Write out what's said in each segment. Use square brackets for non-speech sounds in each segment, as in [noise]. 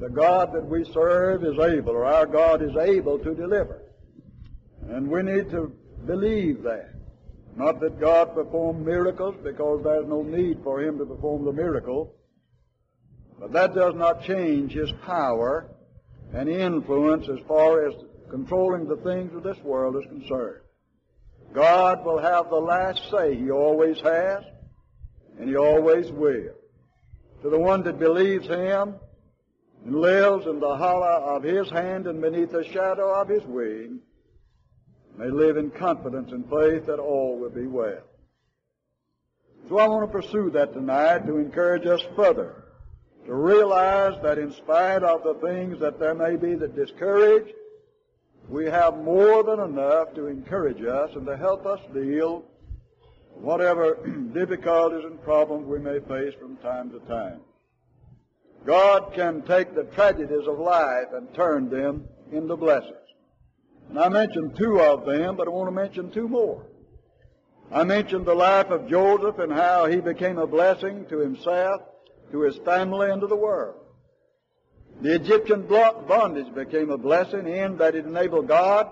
the God that we serve is able, or our God is able to deliver. And we need to believe that. Not that God performed miracles because there's no need for Him to perform the miracle, but that does not change His power and influence as far as controlling the things of this world is concerned. God will have the last say. He always has, and He always will. To the one that believes Him and lives in the hollow of His hand and beneath the shadow of His wing, may live in confidence and faith that all will be well. So I want to pursue that tonight to encourage us further to realize that in spite of the things that there may be that discourage, we have more than enough to encourage us and to help us deal whatever [clears throat] difficulties and problems we may face from time to time. God can take the tragedies of life and turn them into blessings. And I mentioned two of them, but I want to mention two more. I mentioned the life of Joseph and how he became a blessing to himself, to his family, and to the world. The Egyptian bondage became a blessing in that it enabled God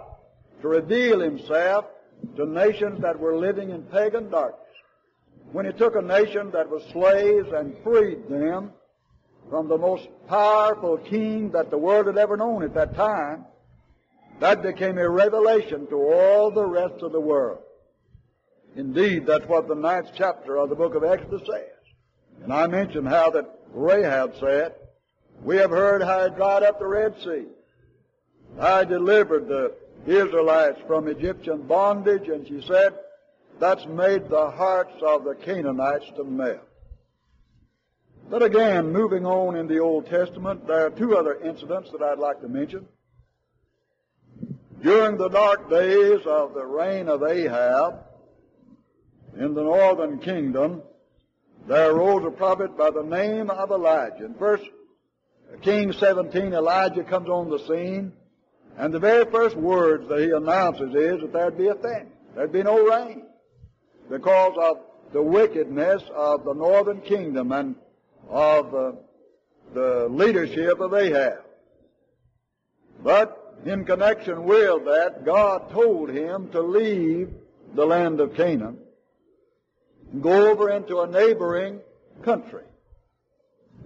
to reveal himself to nations that were living in pagan darkness. When he took a nation that was slaves and freed them from the most powerful king that the world had ever known at that time, that became a revelation to all the rest of the world. Indeed, that's what the ninth chapter of the book of Exodus says. And I mentioned how that Rahab said, we have heard how I dried up the Red Sea. I delivered the Israelites from Egyptian bondage, and she said, that's made the hearts of the Canaanites to melt. But again, moving on in the Old Testament, there are two other incidents that I'd like to mention. During the dark days of the reign of Ahab in the northern kingdom, there arose a prophet by the name of Elijah. In First King 17, Elijah comes on the scene, and the very first words that he announces is that there'd be a famine. There'd be no rain because of the wickedness of the northern kingdom and of uh, the leadership of Ahab. But in connection with that, God told him to leave the land of Canaan and go over into a neighboring country.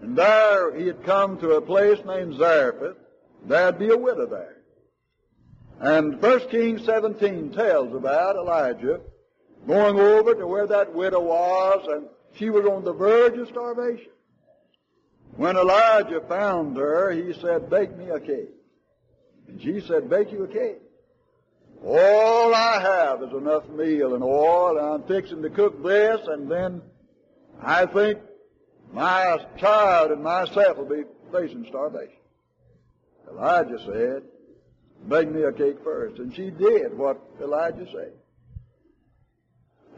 And there he had come to a place named Zarephath. There'd be a widow there. And 1 Kings 17 tells about Elijah going over to where that widow was and she was on the verge of starvation. When Elijah found her, he said, bake me a cake. And she said, bake you a cake. All I have is enough meal and oil, and I'm fixing to cook this, and then I think my child and myself will be facing starvation. Elijah said, bake me a cake first. And she did what Elijah said.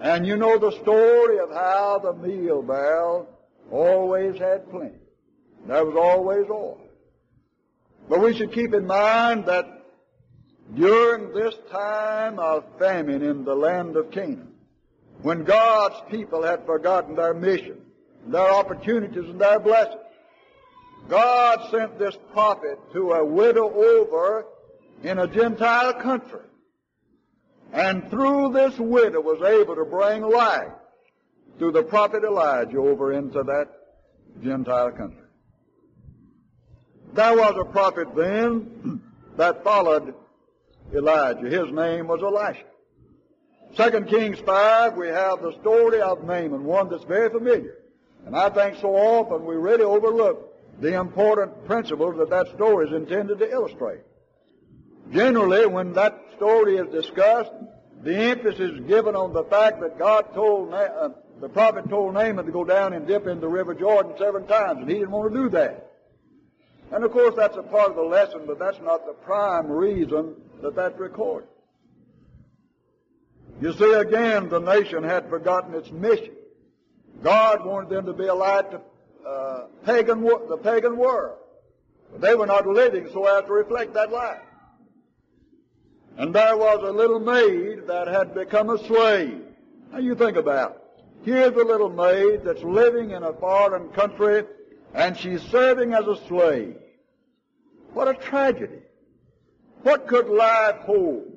And you know the story of how the meal barrel always had plenty. There was always oil. But we should keep in mind that during this time of famine in the land of Canaan, when God's people had forgotten their mission, their opportunities, and their blessings, God sent this prophet to a widow over in a Gentile country. And through this widow was able to bring life through the prophet Elijah over into that Gentile country. There was a prophet then [clears throat] that followed Elijah. His name was Elisha. Second Kings 5, we have the story of Naaman, one that's very familiar. And I think so often we really overlook the important principles that that story is intended to illustrate. Generally, when that story is discussed, the emphasis is given on the fact that God told, uh, the prophet told Naaman to go down and dip in the river Jordan seven times, and he didn't want to do that. And of course that's a part of the lesson, but that's not the prime reason that that's recorded. You see, again, the nation had forgotten its mission. God wanted them to be a light to uh, pagan, the pagan world. But they were not living so as to reflect that light. And there was a little maid that had become a slave. Now you think about it. Here's a little maid that's living in a foreign country and she's serving as a slave. What a tragedy. What could life hold?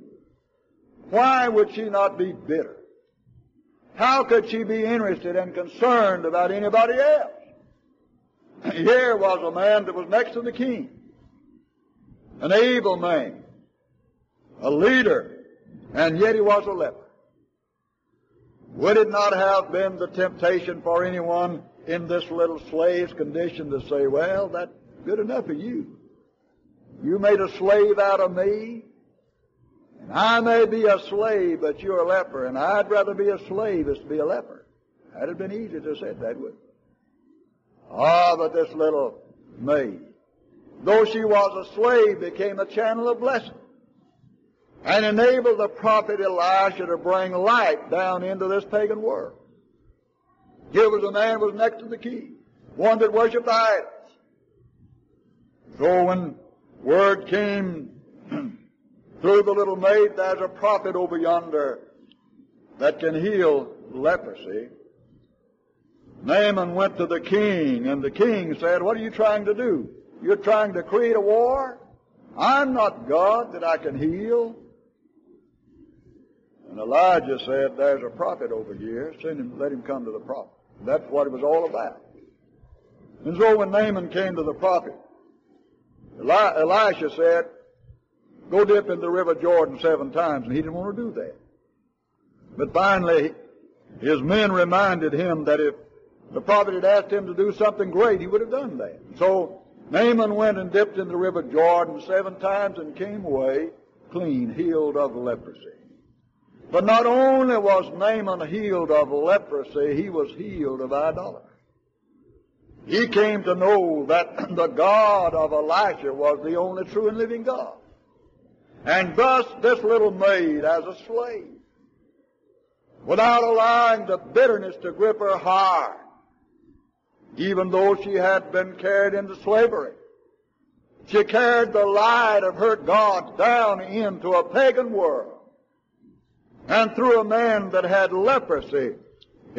Why would she not be bitter? How could she be interested and concerned about anybody else? [clears throat] Here was a man that was next to the king, an able man, a leader, and yet he was a leper. Would it not have been the temptation for anyone in this little slave's condition to say, well, that's good enough for you. You made a slave out of me, and I may be a slave, but you're a leper, and I'd rather be a slave as to be a leper. That'd have been easy to say that, would Ah, but this little maid, though she was a slave, became a channel of blessing and enabled the prophet Elisha to bring light down into this pagan world. Here was a man who was next to the king, one that worshipped idols. So when word came [clears throat] through the little maid, there's a prophet over yonder that can heal leprosy. Naaman went to the king, and the king said, What are you trying to do? You're trying to create a war? I'm not God that I can heal. And Elijah said, There's a prophet over here. Send him, let him come to the prophet. That's what it was all about. And so when Naaman came to the prophet, Eli- Elisha said, Go dip in the river Jordan seven times, and he didn't want to do that. But finally, his men reminded him that if the prophet had asked him to do something great, he would have done that. So Naaman went and dipped in the river Jordan seven times and came away clean, healed of leprosy. But not only was Naaman healed of leprosy, he was healed of idolatry. He came to know that [clears throat] the God of Elisha was the only true and living God. And thus this little maid as a slave, without allowing the bitterness to grip her heart, even though she had been carried into slavery, she carried the light of her God down into a pagan world. And through a man that had leprosy,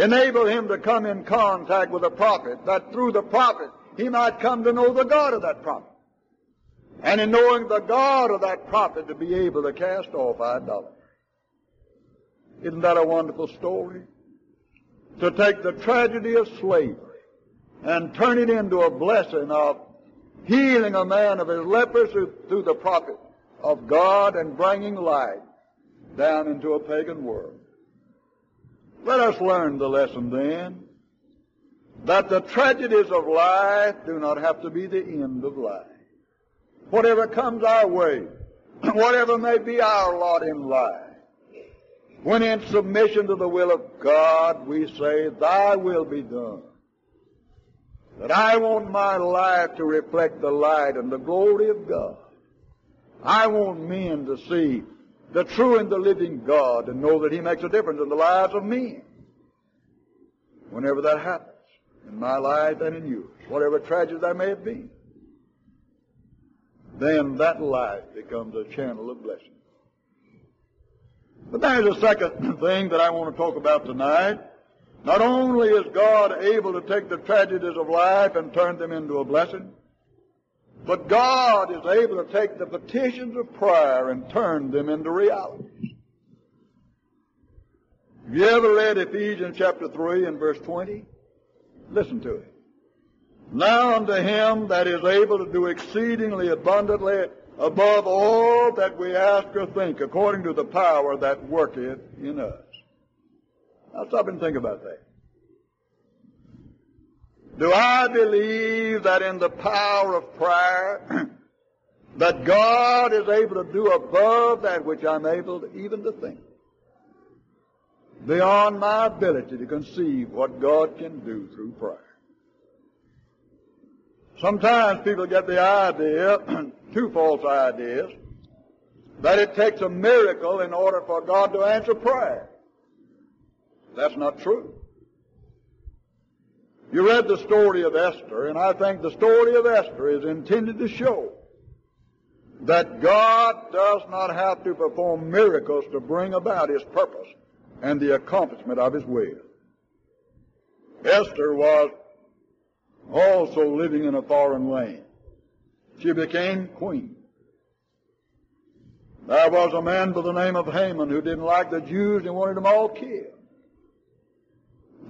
enabled him to come in contact with a prophet, that through the prophet he might come to know the God of that prophet. And in knowing the God of that prophet to be able to cast off idolatry. Isn't that a wonderful story? To take the tragedy of slavery and turn it into a blessing of healing a man of his leprosy through the prophet of God and bringing light down into a pagan world. Let us learn the lesson then that the tragedies of life do not have to be the end of life. Whatever comes our way, [clears throat] whatever may be our lot in life, when in submission to the will of God we say, Thy will be done. That I want my life to reflect the light and the glory of God. I want men to see the true and the living God and know that He makes a difference in the lives of men. Whenever that happens, in my life and in yours, whatever tragedy there may have been, then that life becomes a channel of blessing. But there's a second [clears throat] thing that I want to talk about tonight. Not only is God able to take the tragedies of life and turn them into a blessing, but God is able to take the petitions of prayer and turn them into realities. Have you ever read Ephesians chapter 3 and verse 20? Listen to it. Now unto him that is able to do exceedingly abundantly above all that we ask or think, according to the power that worketh in us. Now stop and think about that. Do I believe that in the power of prayer, [clears throat] that God is able to do above that which I'm able to, even to think? Beyond my ability to conceive what God can do through prayer. Sometimes people get the idea, [clears throat] two false ideas, that it takes a miracle in order for God to answer prayer. That's not true. You read the story of Esther, and I think the story of Esther is intended to show that God does not have to perform miracles to bring about His purpose and the accomplishment of His will. Esther was also living in a foreign land. she became queen. There was a man by the name of Haman who didn't like the Jews and wanted them all killed.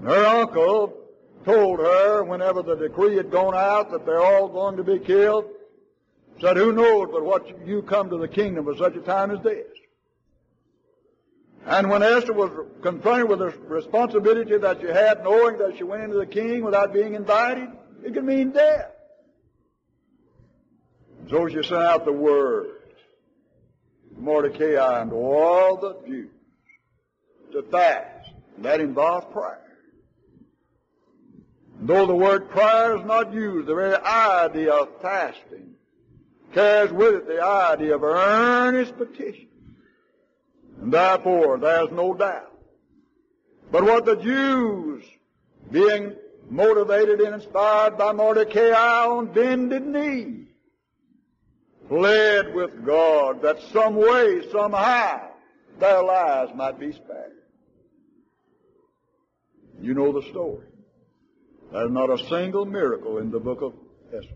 Her uncle told her whenever the decree had gone out that they're all going to be killed, said, who knows but what you come to the kingdom at such a time as this. And when Esther was confronted with the responsibility that she had, knowing that she went into the king without being invited, it could mean death. And So she sent out the word to Mordecai and to all the Jews to fast. And that involved prayer. Though the word prayer is not used, the very idea of fasting carries with it the idea of earnest petition. And therefore, there's no doubt. But what the Jews, being motivated and inspired by Mordecai on bended knee, pled with God that some way, somehow, their lives might be spared. You know the story. There's not a single miracle in the book of Esther.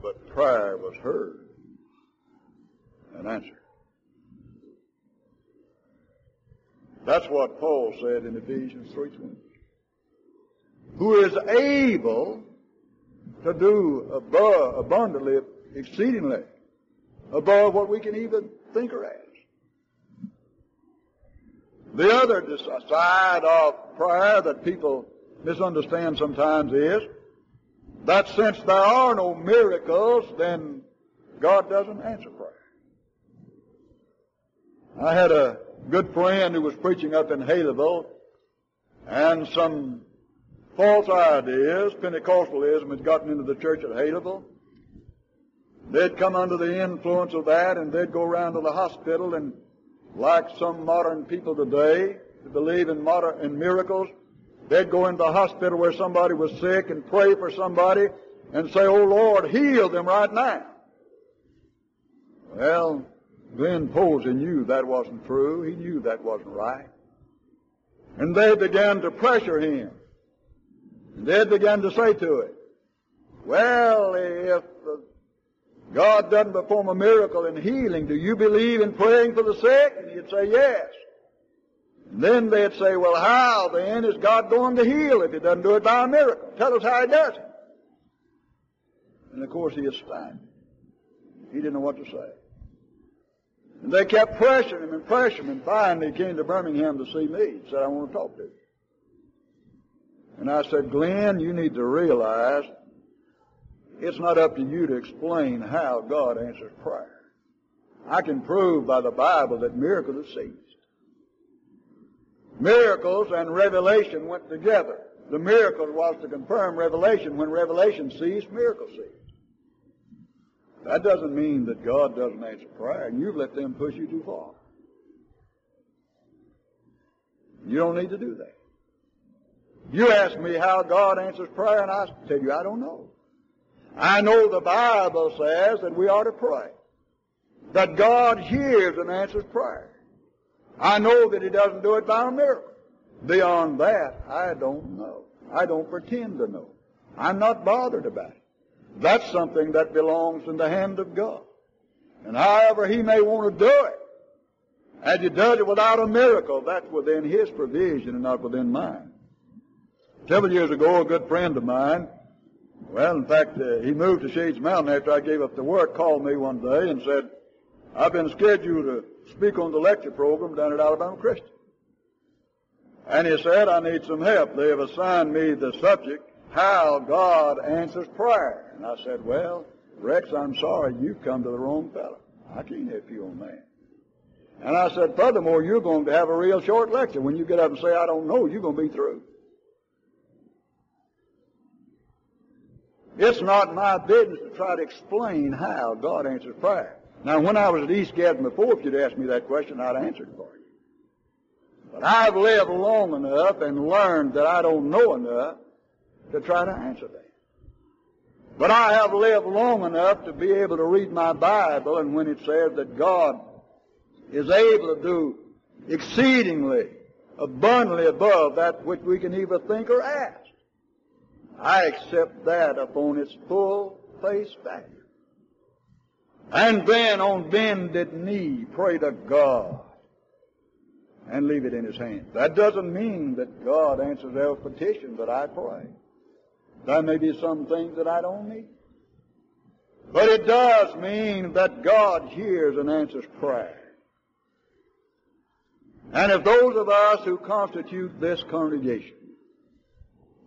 But prayer was heard and answered. That's what Paul said in Ephesians 3.20. Who is able to do above, abundantly, exceedingly, above what we can even think or ask. The other side of prayer that people misunderstand sometimes is that since there are no miracles, then God doesn't answer prayer. I had a good friend who was preaching up in Haleyville, and some false ideas, Pentecostalism had gotten into the church at Haleyville. They'd come under the influence of that, and they'd go around to the hospital, and like some modern people today, who believe in, modern, in miracles, they'd go into the hospital where somebody was sick and pray for somebody and say, Oh Lord, heal them right now. Well, Glenn Posey knew that wasn't true. He knew that wasn't right. And they began to pressure him. And they began to say to it, well, if God doesn't perform a miracle in healing, do you believe in praying for the sick? And he'd say, yes. And then they'd say, well, how then is God going to heal if he doesn't do it by a miracle? Tell us how he does it. And of course he is stunned. He didn't know what to say. And they kept pressuring him and pressuring him, and finally he came to Birmingham to see me. He said, I want to talk to you. And I said, Glenn, you need to realize it's not up to you to explain how God answers prayer. I can prove by the Bible that miracles have ceased. Miracles and revelation went together. The miracle was to confirm revelation. When revelation ceased, miracles ceased. That doesn't mean that God doesn't answer prayer, and you've let them push you too far. You don't need to do that. You ask me how God answers prayer, and I tell you I don't know. I know the Bible says that we are to pray. That God hears and answers prayer. I know that He doesn't do it by a miracle. Beyond that, I don't know. I don't pretend to know. I'm not bothered about it. That's something that belongs in the hand of God. And however He may want to do it, as He does it without a miracle, that's within His provision and not within mine. Several years ago, a good friend of mine, well, in fact, uh, he moved to Shades Mountain after I gave up the work, called me one day and said, I've been scheduled to speak on the lecture program down at Alabama Christian. And he said, I need some help. They have assigned me the subject, how God answers prayer. And I said, well, Rex, I'm sorry, you've come to the wrong fellow. I can't help you on that. And I said, furthermore, you're going to have a real short lecture. When you get up and say, I don't know, you're going to be through. It's not my business to try to explain how God answers prayer. Now, when I was at East Gadsden before, if you'd asked me that question, I'd answer it for you. But I've lived long enough and learned that I don't know enough to try to answer that. But I have lived long enough to be able to read my Bible, and when it says that God is able to do exceedingly, abundantly above that which we can either think or ask, I accept that upon its full face value. And then on bended knee, pray to God and leave it in His hands. That doesn't mean that God answers every petition that I pray. There may be some things that I don't need. But it does mean that God hears and answers prayer. And if those of us who constitute this congregation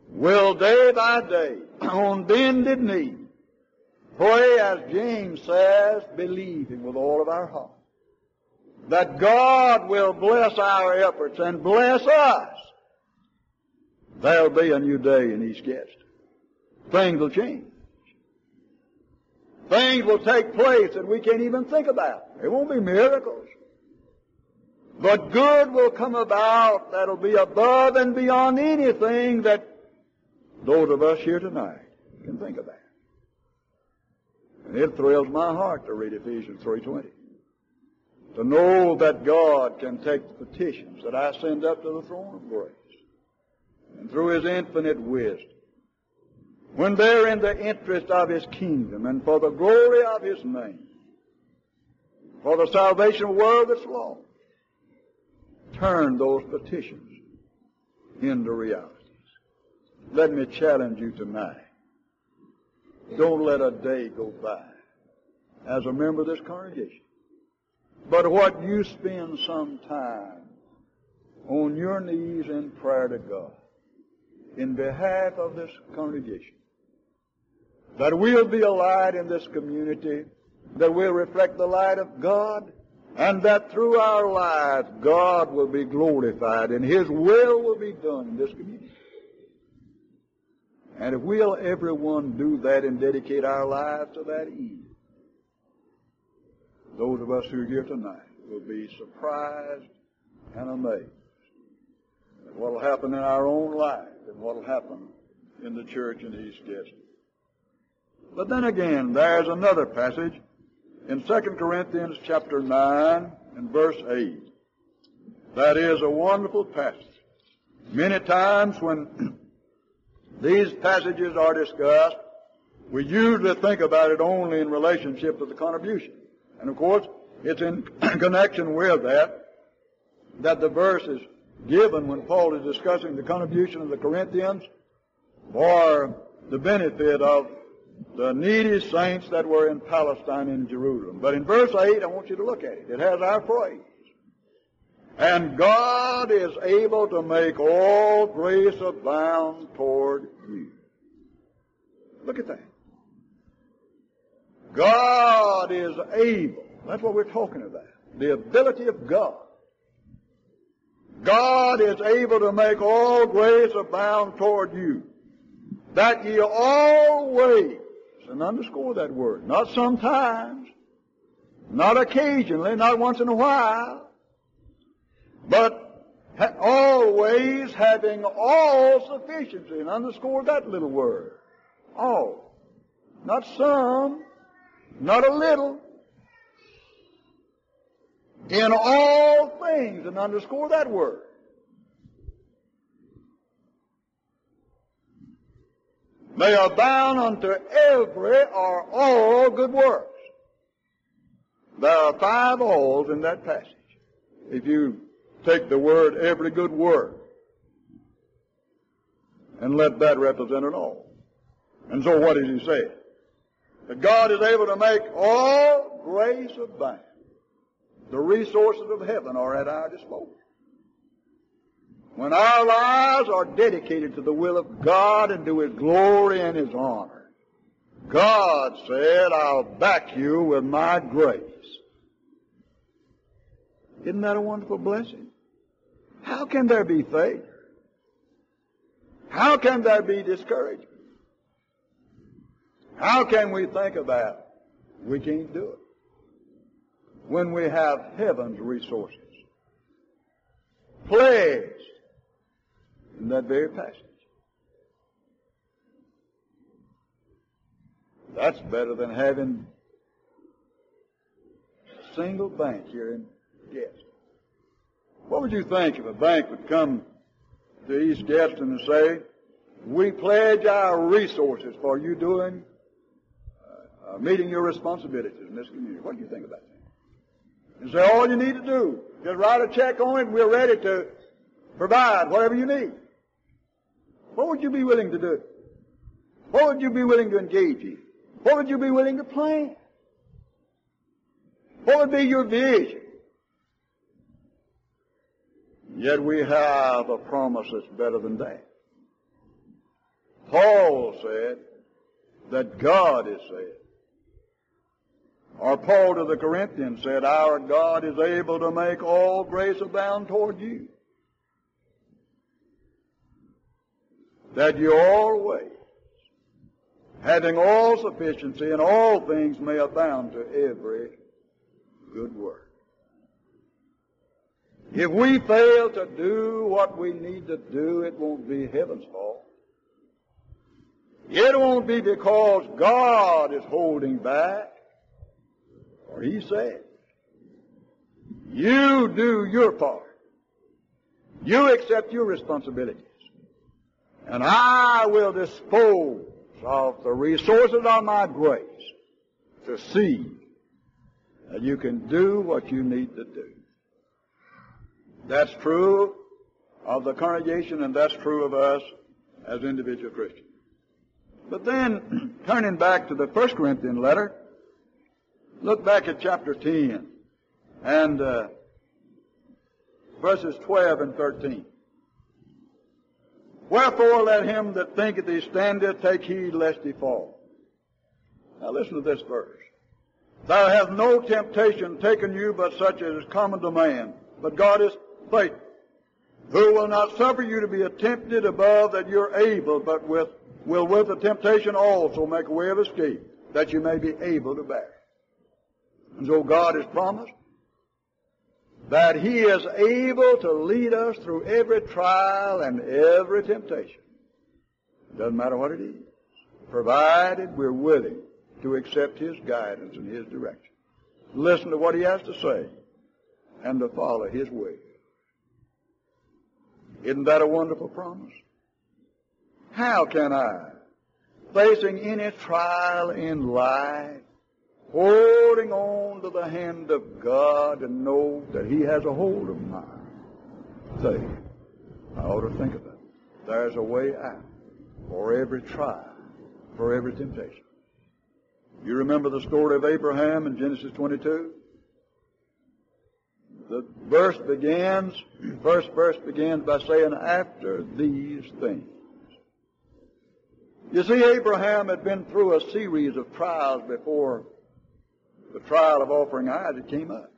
will day by day, [clears throat] on bended knee, pray as James says, believing with all of our heart, that God will bless our efforts and bless us, there'll be a new day in East Gadsden. Things will change. Things will take place that we can't even think about. It won't be miracles. But good will come about that'll be above and beyond anything that those of us here tonight can think about. And it thrills my heart to read Ephesians 3.20. To know that God can take the petitions that I send up to the throne of grace and through His infinite wisdom when they're in the interest of His kingdom and for the glory of His name, for the salvation of the world that's lost, turn those petitions into realities. Let me challenge you tonight. Don't let a day go by as a member of this congregation. But what you spend some time on your knees in prayer to God in behalf of this congregation that we'll be a light in this community, that we'll reflect the light of God, and that through our lives God will be glorified and His will will be done in this community. And if we'll everyone do that and dedicate our lives to that end, those of us who are here tonight will be surprised and amazed at what will happen in our own life and what will happen in the church in East Gadsden. But then again, there's another passage in 2 Corinthians chapter 9 and verse 8. That is a wonderful passage. Many times when [clears throat] these passages are discussed, we usually think about it only in relationship to the contribution. And of course, it's in [clears throat] connection with that that the verse is given when Paul is discussing the contribution of the Corinthians for the benefit of the needy saints that were in Palestine and Jerusalem. But in verse 8, I want you to look at it. It has our phrase. And God is able to make all grace abound toward you. Look at that. God is able. That's what we're talking about. The ability of God. God is able to make all grace abound toward you. That ye always and underscore that word. Not sometimes, not occasionally, not once in a while, but ha- always having all sufficiency. And underscore that little word. All. Not some, not a little. In all things, and underscore that word. may abound unto every or all good works. There are five alls in that passage. If you take the word every good word, and let that represent it all. And so what does he say? That God is able to make all grace abound. The resources of heaven are at our disposal. When our lives are dedicated to the will of God and to His glory and His honor, God said, I'll back you with my grace. Isn't that a wonderful blessing? How can there be faith? How can there be discouragement? How can we think about it? We can't do it. When we have heaven's resources pledged in that very passage. That's better than having a single bank here in Gadsden. What would you think if a bank would come to East Gadsden and say, we pledge our resources for you doing uh, meeting your responsibilities in this community. What do you think about that? And say, all you need to do? Just write a check on it and we're ready to provide whatever you need. What would you be willing to do? What would you be willing to engage in? What would you be willing to plan? What would be your vision? Yet we have a promise that's better than that. Paul said that God is said. Or Paul to the Corinthians said, Our God is able to make all grace abound toward you. That you always, having all sufficiency in all things, may abound to every good work. If we fail to do what we need to do, it won't be heaven's fault. It won't be because God is holding back, or He said, you do your part. You accept your responsibilities. And I will dispose of the resources of my grace to see that you can do what you need to do. That's true of the congregation and that's true of us as individual Christians. But then, [clears throat] turning back to the First Corinthian letter, look back at chapter 10 and uh, verses 12 and 13. Wherefore let him that thinketh he standeth take heed lest he fall. Now listen to this verse. Thou hath no temptation taken you but such as is common to man. But God is faithful, who will not suffer you to be tempted above that you're able, but with will with the temptation also make a way of escape, that you may be able to bear. And so God has promised that He is able to lead us through every trial and every temptation. Doesn't matter what it is, provided we're willing to accept His guidance and His direction. Listen to what He has to say and to follow His way. Isn't that a wonderful promise? How can I, facing any trial in life, holding on to the hand of God and know that He has a hold of mine, say, I ought to think of it. There's a way out for every trial, for every temptation. You remember the story of Abraham in Genesis 22? The verse begins, first verse begins by saying, after these things. You see, Abraham had been through a series of trials before the trial of offering Isaac came up.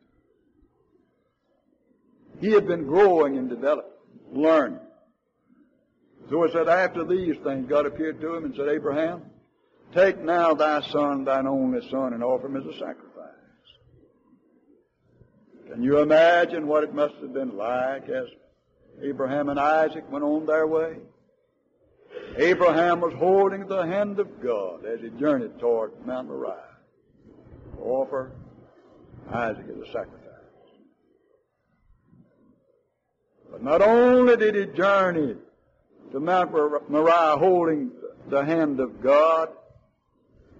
He had been growing and developing, learning. So it said, after these things, God appeared to him and said, Abraham, take now thy son, thine only son, and offer him as a sacrifice. Can you imagine what it must have been like as Abraham and Isaac went on their way? Abraham was holding the hand of God as he journeyed toward Mount Moriah to offer Isaac as a sacrifice. But not only did he journey to Mount Moriah holding the hand of God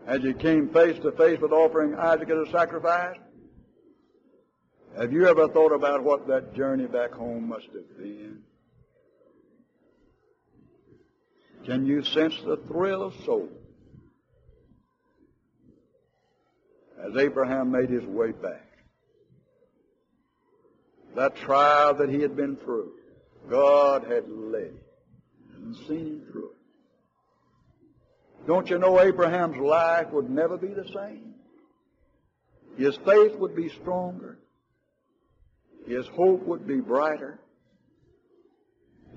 as he came face to face with offering Isaac as a sacrifice, have you ever thought about what that journey back home must have been? Can you sense the thrill of soul? As Abraham made his way back. That trial that he had been through, God had led him and seen him through it. Don't you know Abraham's life would never be the same? His faith would be stronger. His hope would be brighter.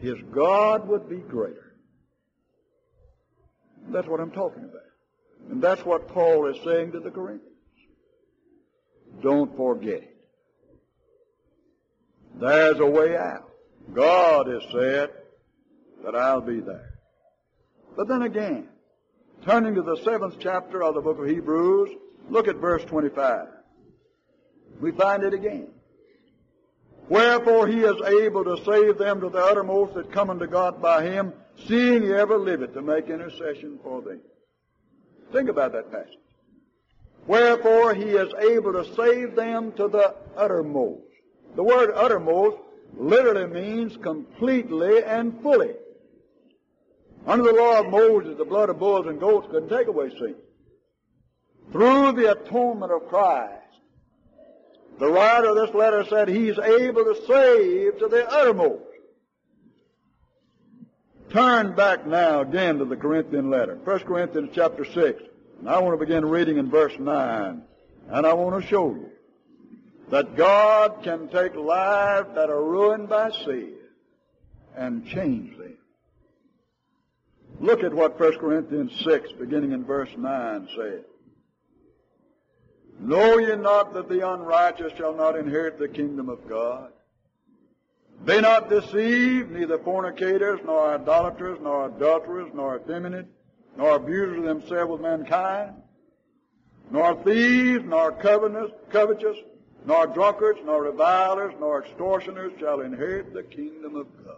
His God would be greater. That's what I'm talking about. And that's what Paul is saying to the Corinthians. Don't forget it. There's a way out. God has said that I'll be there. But then again, turning to the seventh chapter of the book of Hebrews, look at verse 25. We find it again. Wherefore he is able to save them to the uttermost that come unto God by him, seeing he ever liveth to make intercession for them. Think about that passage. Wherefore he is able to save them to the uttermost. The word uttermost literally means completely and fully. Under the law of Moses, the blood of bulls and goats couldn't take away sin. Through the atonement of Christ, the writer of this letter said he's able to save to the uttermost. Turn back now again to the Corinthian letter. 1 Corinthians chapter 6. And I want to begin reading in verse 9. And I want to show you that God can take lives that are ruined by sin and change them. Look at what 1 Corinthians 6, beginning in verse 9, says. Know ye not that the unrighteous shall not inherit the kingdom of God? Be not deceived, neither fornicators, nor idolaters, nor adulterers, nor effeminate, nor abusers of themselves with mankind, nor thieves, nor covetous, nor drunkards, nor revilers, nor extortioners shall inherit the kingdom of God.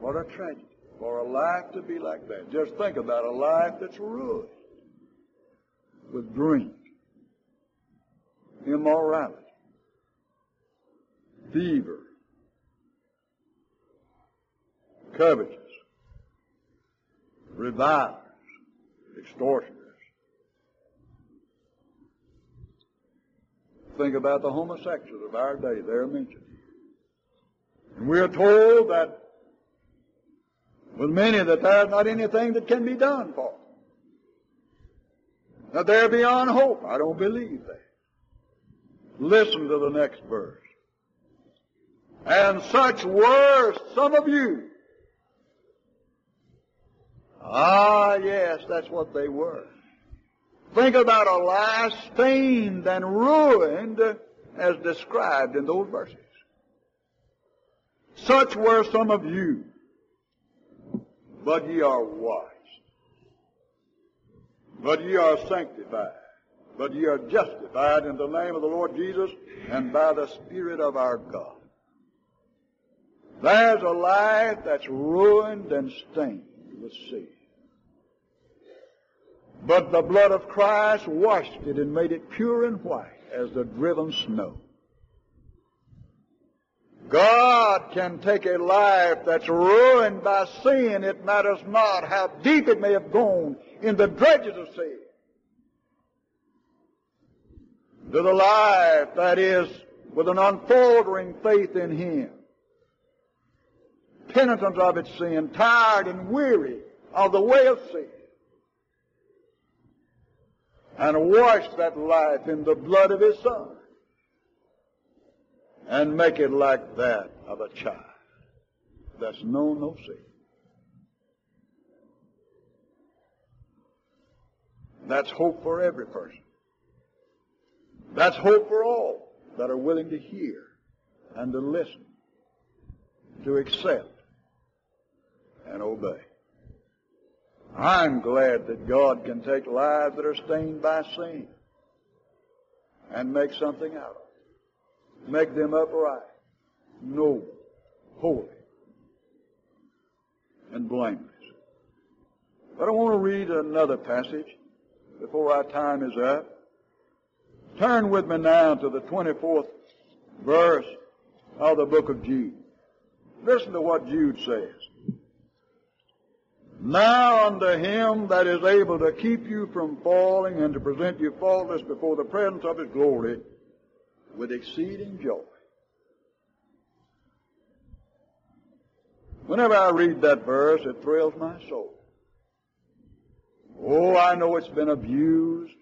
What a tragedy for a life to be like that. Just think about a life that's ruined with drink, immorality, fever, covetous, revilers, extortioners. Think about the homosexuals of our day. They're mentioned. And we are told that with many that there's not anything that can be done for That they're beyond hope. I don't believe that. Listen to the next verse. And such were some of you. Ah, yes, that's what they were. Think about a life stained and ruined as described in those verses. Such were some of you but ye are washed. But ye are sanctified. But ye are justified in the name of the Lord Jesus and by the Spirit of our God. There's a life that's ruined and stained with sin. But the blood of Christ washed it and made it pure and white as the driven snow. God can take a life that's ruined by sin. It matters not how deep it may have gone in the dredges of sin. To the life that is with an unfaltering faith in Him. penitent of its sin, tired and weary of the way of sin. And wash that life in the blood of His Son and make it like that of a child that's known no sin. That's hope for every person. That's hope for all that are willing to hear and to listen, to accept and obey. I'm glad that God can take lives that are stained by sin and make something out of them make them upright, noble, holy, and blameless. But I want to read another passage before our time is up. Turn with me now to the 24th verse of the book of Jude. Listen to what Jude says. Now unto him that is able to keep you from falling and to present you faultless before the presence of his glory with exceeding joy. Whenever I read that verse, it thrills my soul. Oh, I know it's been abused.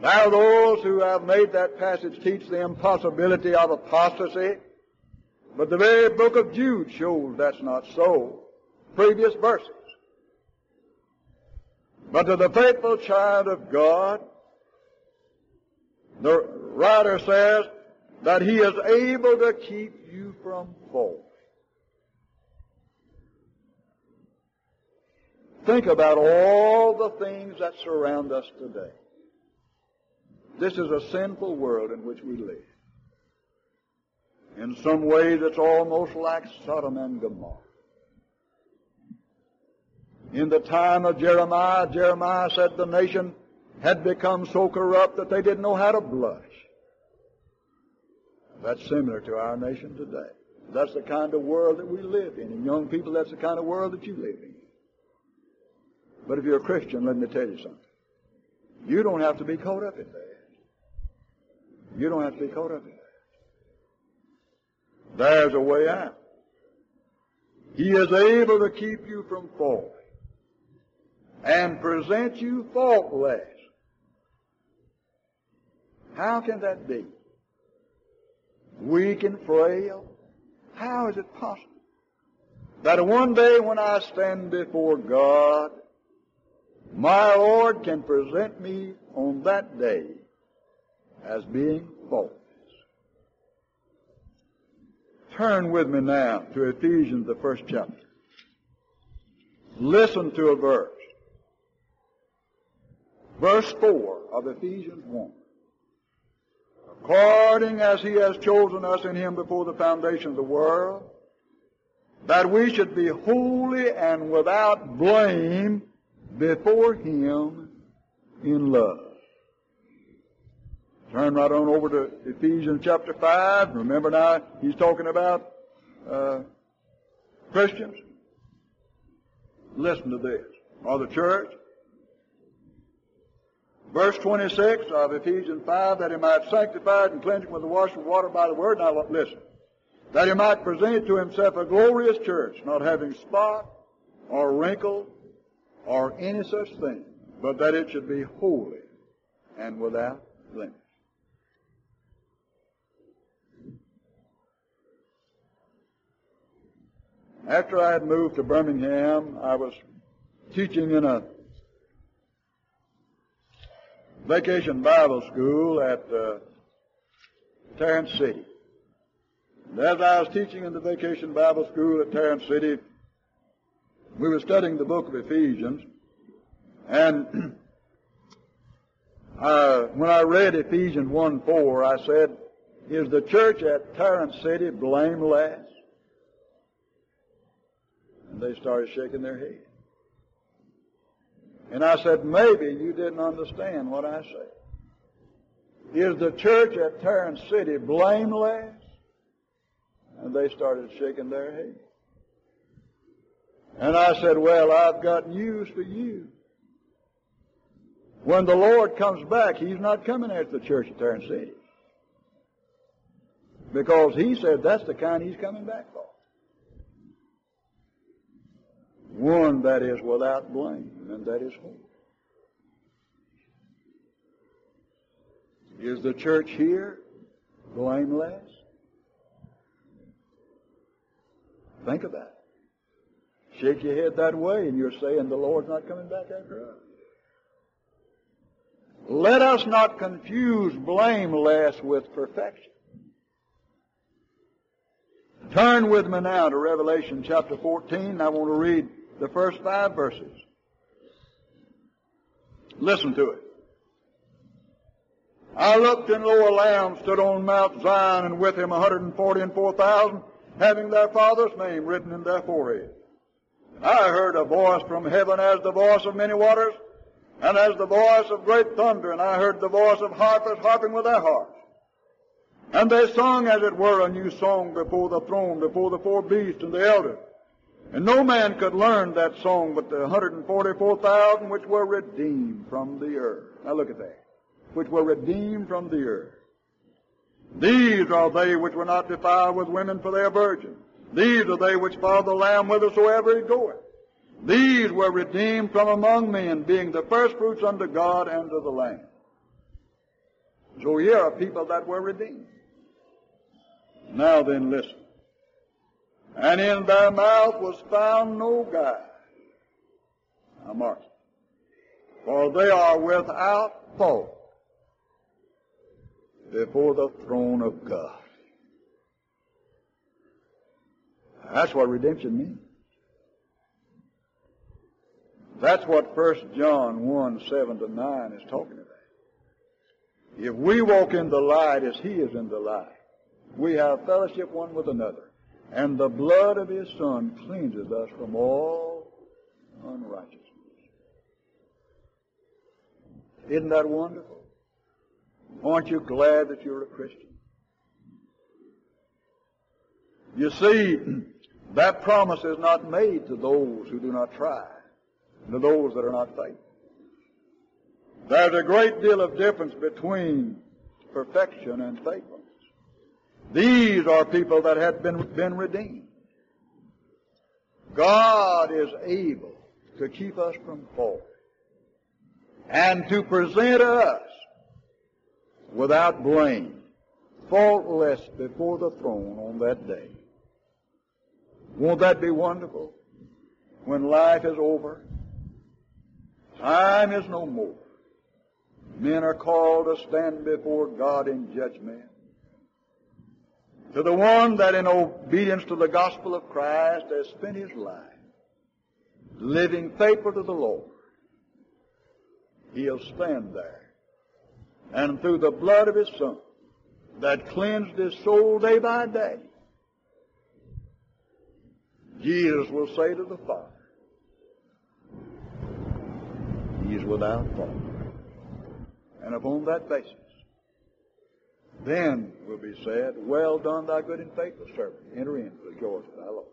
Now those who have made that passage teach the impossibility of apostasy, but the very book of Jude shows that's not so. Previous verses. But to the faithful child of God, the writer says that he is able to keep you from falling. Think about all the things that surround us today. This is a sinful world in which we live. In some ways, it's almost like Sodom and Gomorrah. In the time of Jeremiah, Jeremiah said the nation had become so corrupt that they didn't know how to blush. That's similar to our nation today. That's the kind of world that we live in. And young people, that's the kind of world that you live in. But if you're a Christian, let me tell you something. You don't have to be caught up in that. You don't have to be caught up in that. There's a way out. He is able to keep you from falling and present you faultless. How can that be? Weak and frail? How is it possible? That one day when I stand before God, my Lord can present me on that day as being faultless. Turn with me now to Ephesians, the first chapter. Listen to a verse. Verse 4 of Ephesians 1. According as he has chosen us in him before the foundation of the world, that we should be holy and without blame before him in love. Turn right on over to Ephesians chapter 5. Remember now, he's talking about uh, Christians. Listen to this. Or the church. Verse 26 of Ephesians 5, that he might sanctify and cleanse it with the washing of water by the word. Now listen. That he might present to himself a glorious church, not having spot or wrinkle or any such thing, but that it should be holy and without blemish. After I had moved to Birmingham, I was teaching in a vacation Bible school at uh, Tarrant City. And as I was teaching in the vacation Bible school at Tarrant City, we were studying the book of Ephesians, and [clears throat] when I read Ephesians 1 4, I said, Is the church at Tarrant City blameless? And they started shaking their head. And I said, maybe you didn't understand what I said. Is the church at Tarrant City blameless? And they started shaking their head. And I said, well, I've got news for you. When the Lord comes back, He's not coming after the church at Tarrant City. Because He said that's the kind He's coming back for. One that is without blame, and that is holy. Is the church here blameless? Think about it. Shake your head that way, and you're saying the Lord's not coming back after us. Let us not confuse blameless with perfection. Turn with me now to Revelation chapter 14. I want to read the first five verses. Listen to it. I looked and lo, a lamb stood on Mount Zion and with him 140 and 4,000 having their father's name written in their forehead. I heard a voice from heaven as the voice of many waters and as the voice of great thunder and I heard the voice of harpers harping with their harps. And they sung as it were a new song before the throne, before the four beasts and the elders. And no man could learn that song but the 144,000 which were redeemed from the earth. Now look at that. Which were redeemed from the earth. These are they which were not defiled with women for their virgins. These are they which follow the Lamb whithersoever he goeth. These were redeemed from among men, being the firstfruits unto God and to the Lamb. So here are people that were redeemed. Now then listen and in their mouth was found no guile. Now mark For they are without fault before the throne of God. That's what redemption means. That's what 1 John 1, 7 to 9 is talking about. If we walk in the light as he is in the light, we have fellowship one with another and the blood of his son cleanses us from all unrighteousness. Isn't that wonderful? Aren't you glad that you're a Christian? You see, that promise is not made to those who do not try, to those that are not faithful. There's a great deal of difference between perfection and faithfulness. These are people that have been, been redeemed. God is able to keep us from falling and to present us without blame, faultless before the throne on that day. Won't that be wonderful? When life is over, time is no more. Men are called to stand before God in judgment. To the one that in obedience to the gospel of Christ has spent his life living faithful to the Lord, he'll stand there. And through the blood of his son that cleansed his soul day by day, Jesus will say to the Father, He is without fault. And upon that basis, then will be said, Well done, thy good and faithful servant. Enter into the joys of thy Lord.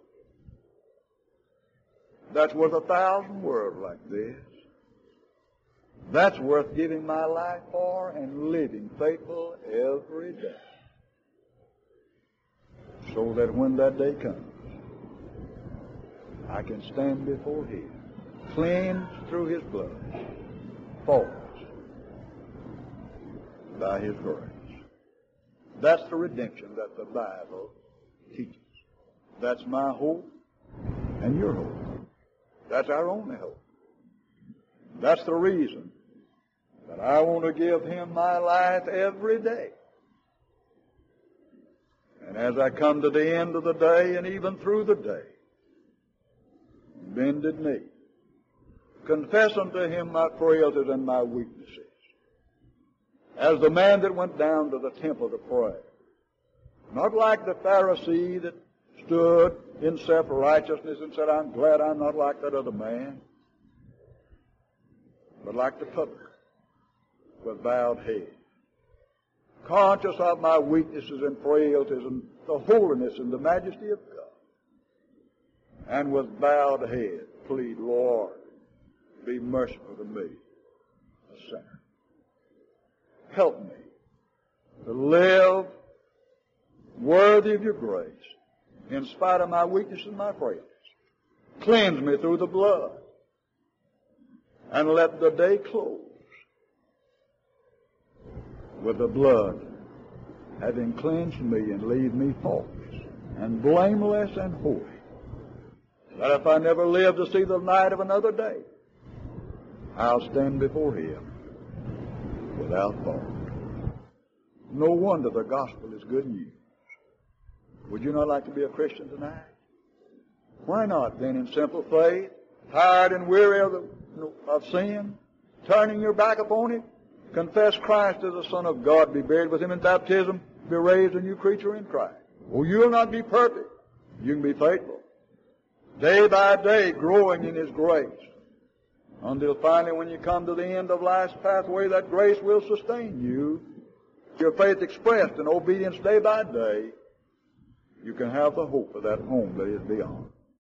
That's worth a thousand words like this. That's worth giving my life for and living faithful every day. So that when that day comes, I can stand before Him, cleansed through His blood, faultless by His grace. That's the redemption that the Bible teaches. That's my hope and your hope. That's our only hope. That's the reason that I want to give Him my life every day. And as I come to the end of the day and even through the day, bended knee, confess unto him my frailties and my weaknesses. As the man that went down to the temple to pray. Not like the Pharisee that stood in self-righteousness and said, I'm glad I'm not like that other man. But like the publican with bowed head. Conscious of my weaknesses and frailties and the holiness and the majesty of and with bowed head plead, Lord, be merciful to me, a sinner. Help me to live worthy of your grace in spite of my weakness and my frailties. Cleanse me through the blood and let the day close with the blood having cleansed me and leave me faultless and blameless and holy that if I never live to see the light of another day, I'll stand before Him without fault. No wonder the gospel is good news. Would you not like to be a Christian tonight? Why not then in simple faith, tired and weary of, the, of sin, turning your back upon it, confess Christ as the Son of God, be buried with Him in baptism, be raised a new creature in Christ. Well, you'll not be perfect. You can be faithful day by day growing in His grace. Until finally when you come to the end of life's pathway, that grace will sustain you. Your faith expressed in obedience day by day, you can have the hope of that home that is beyond.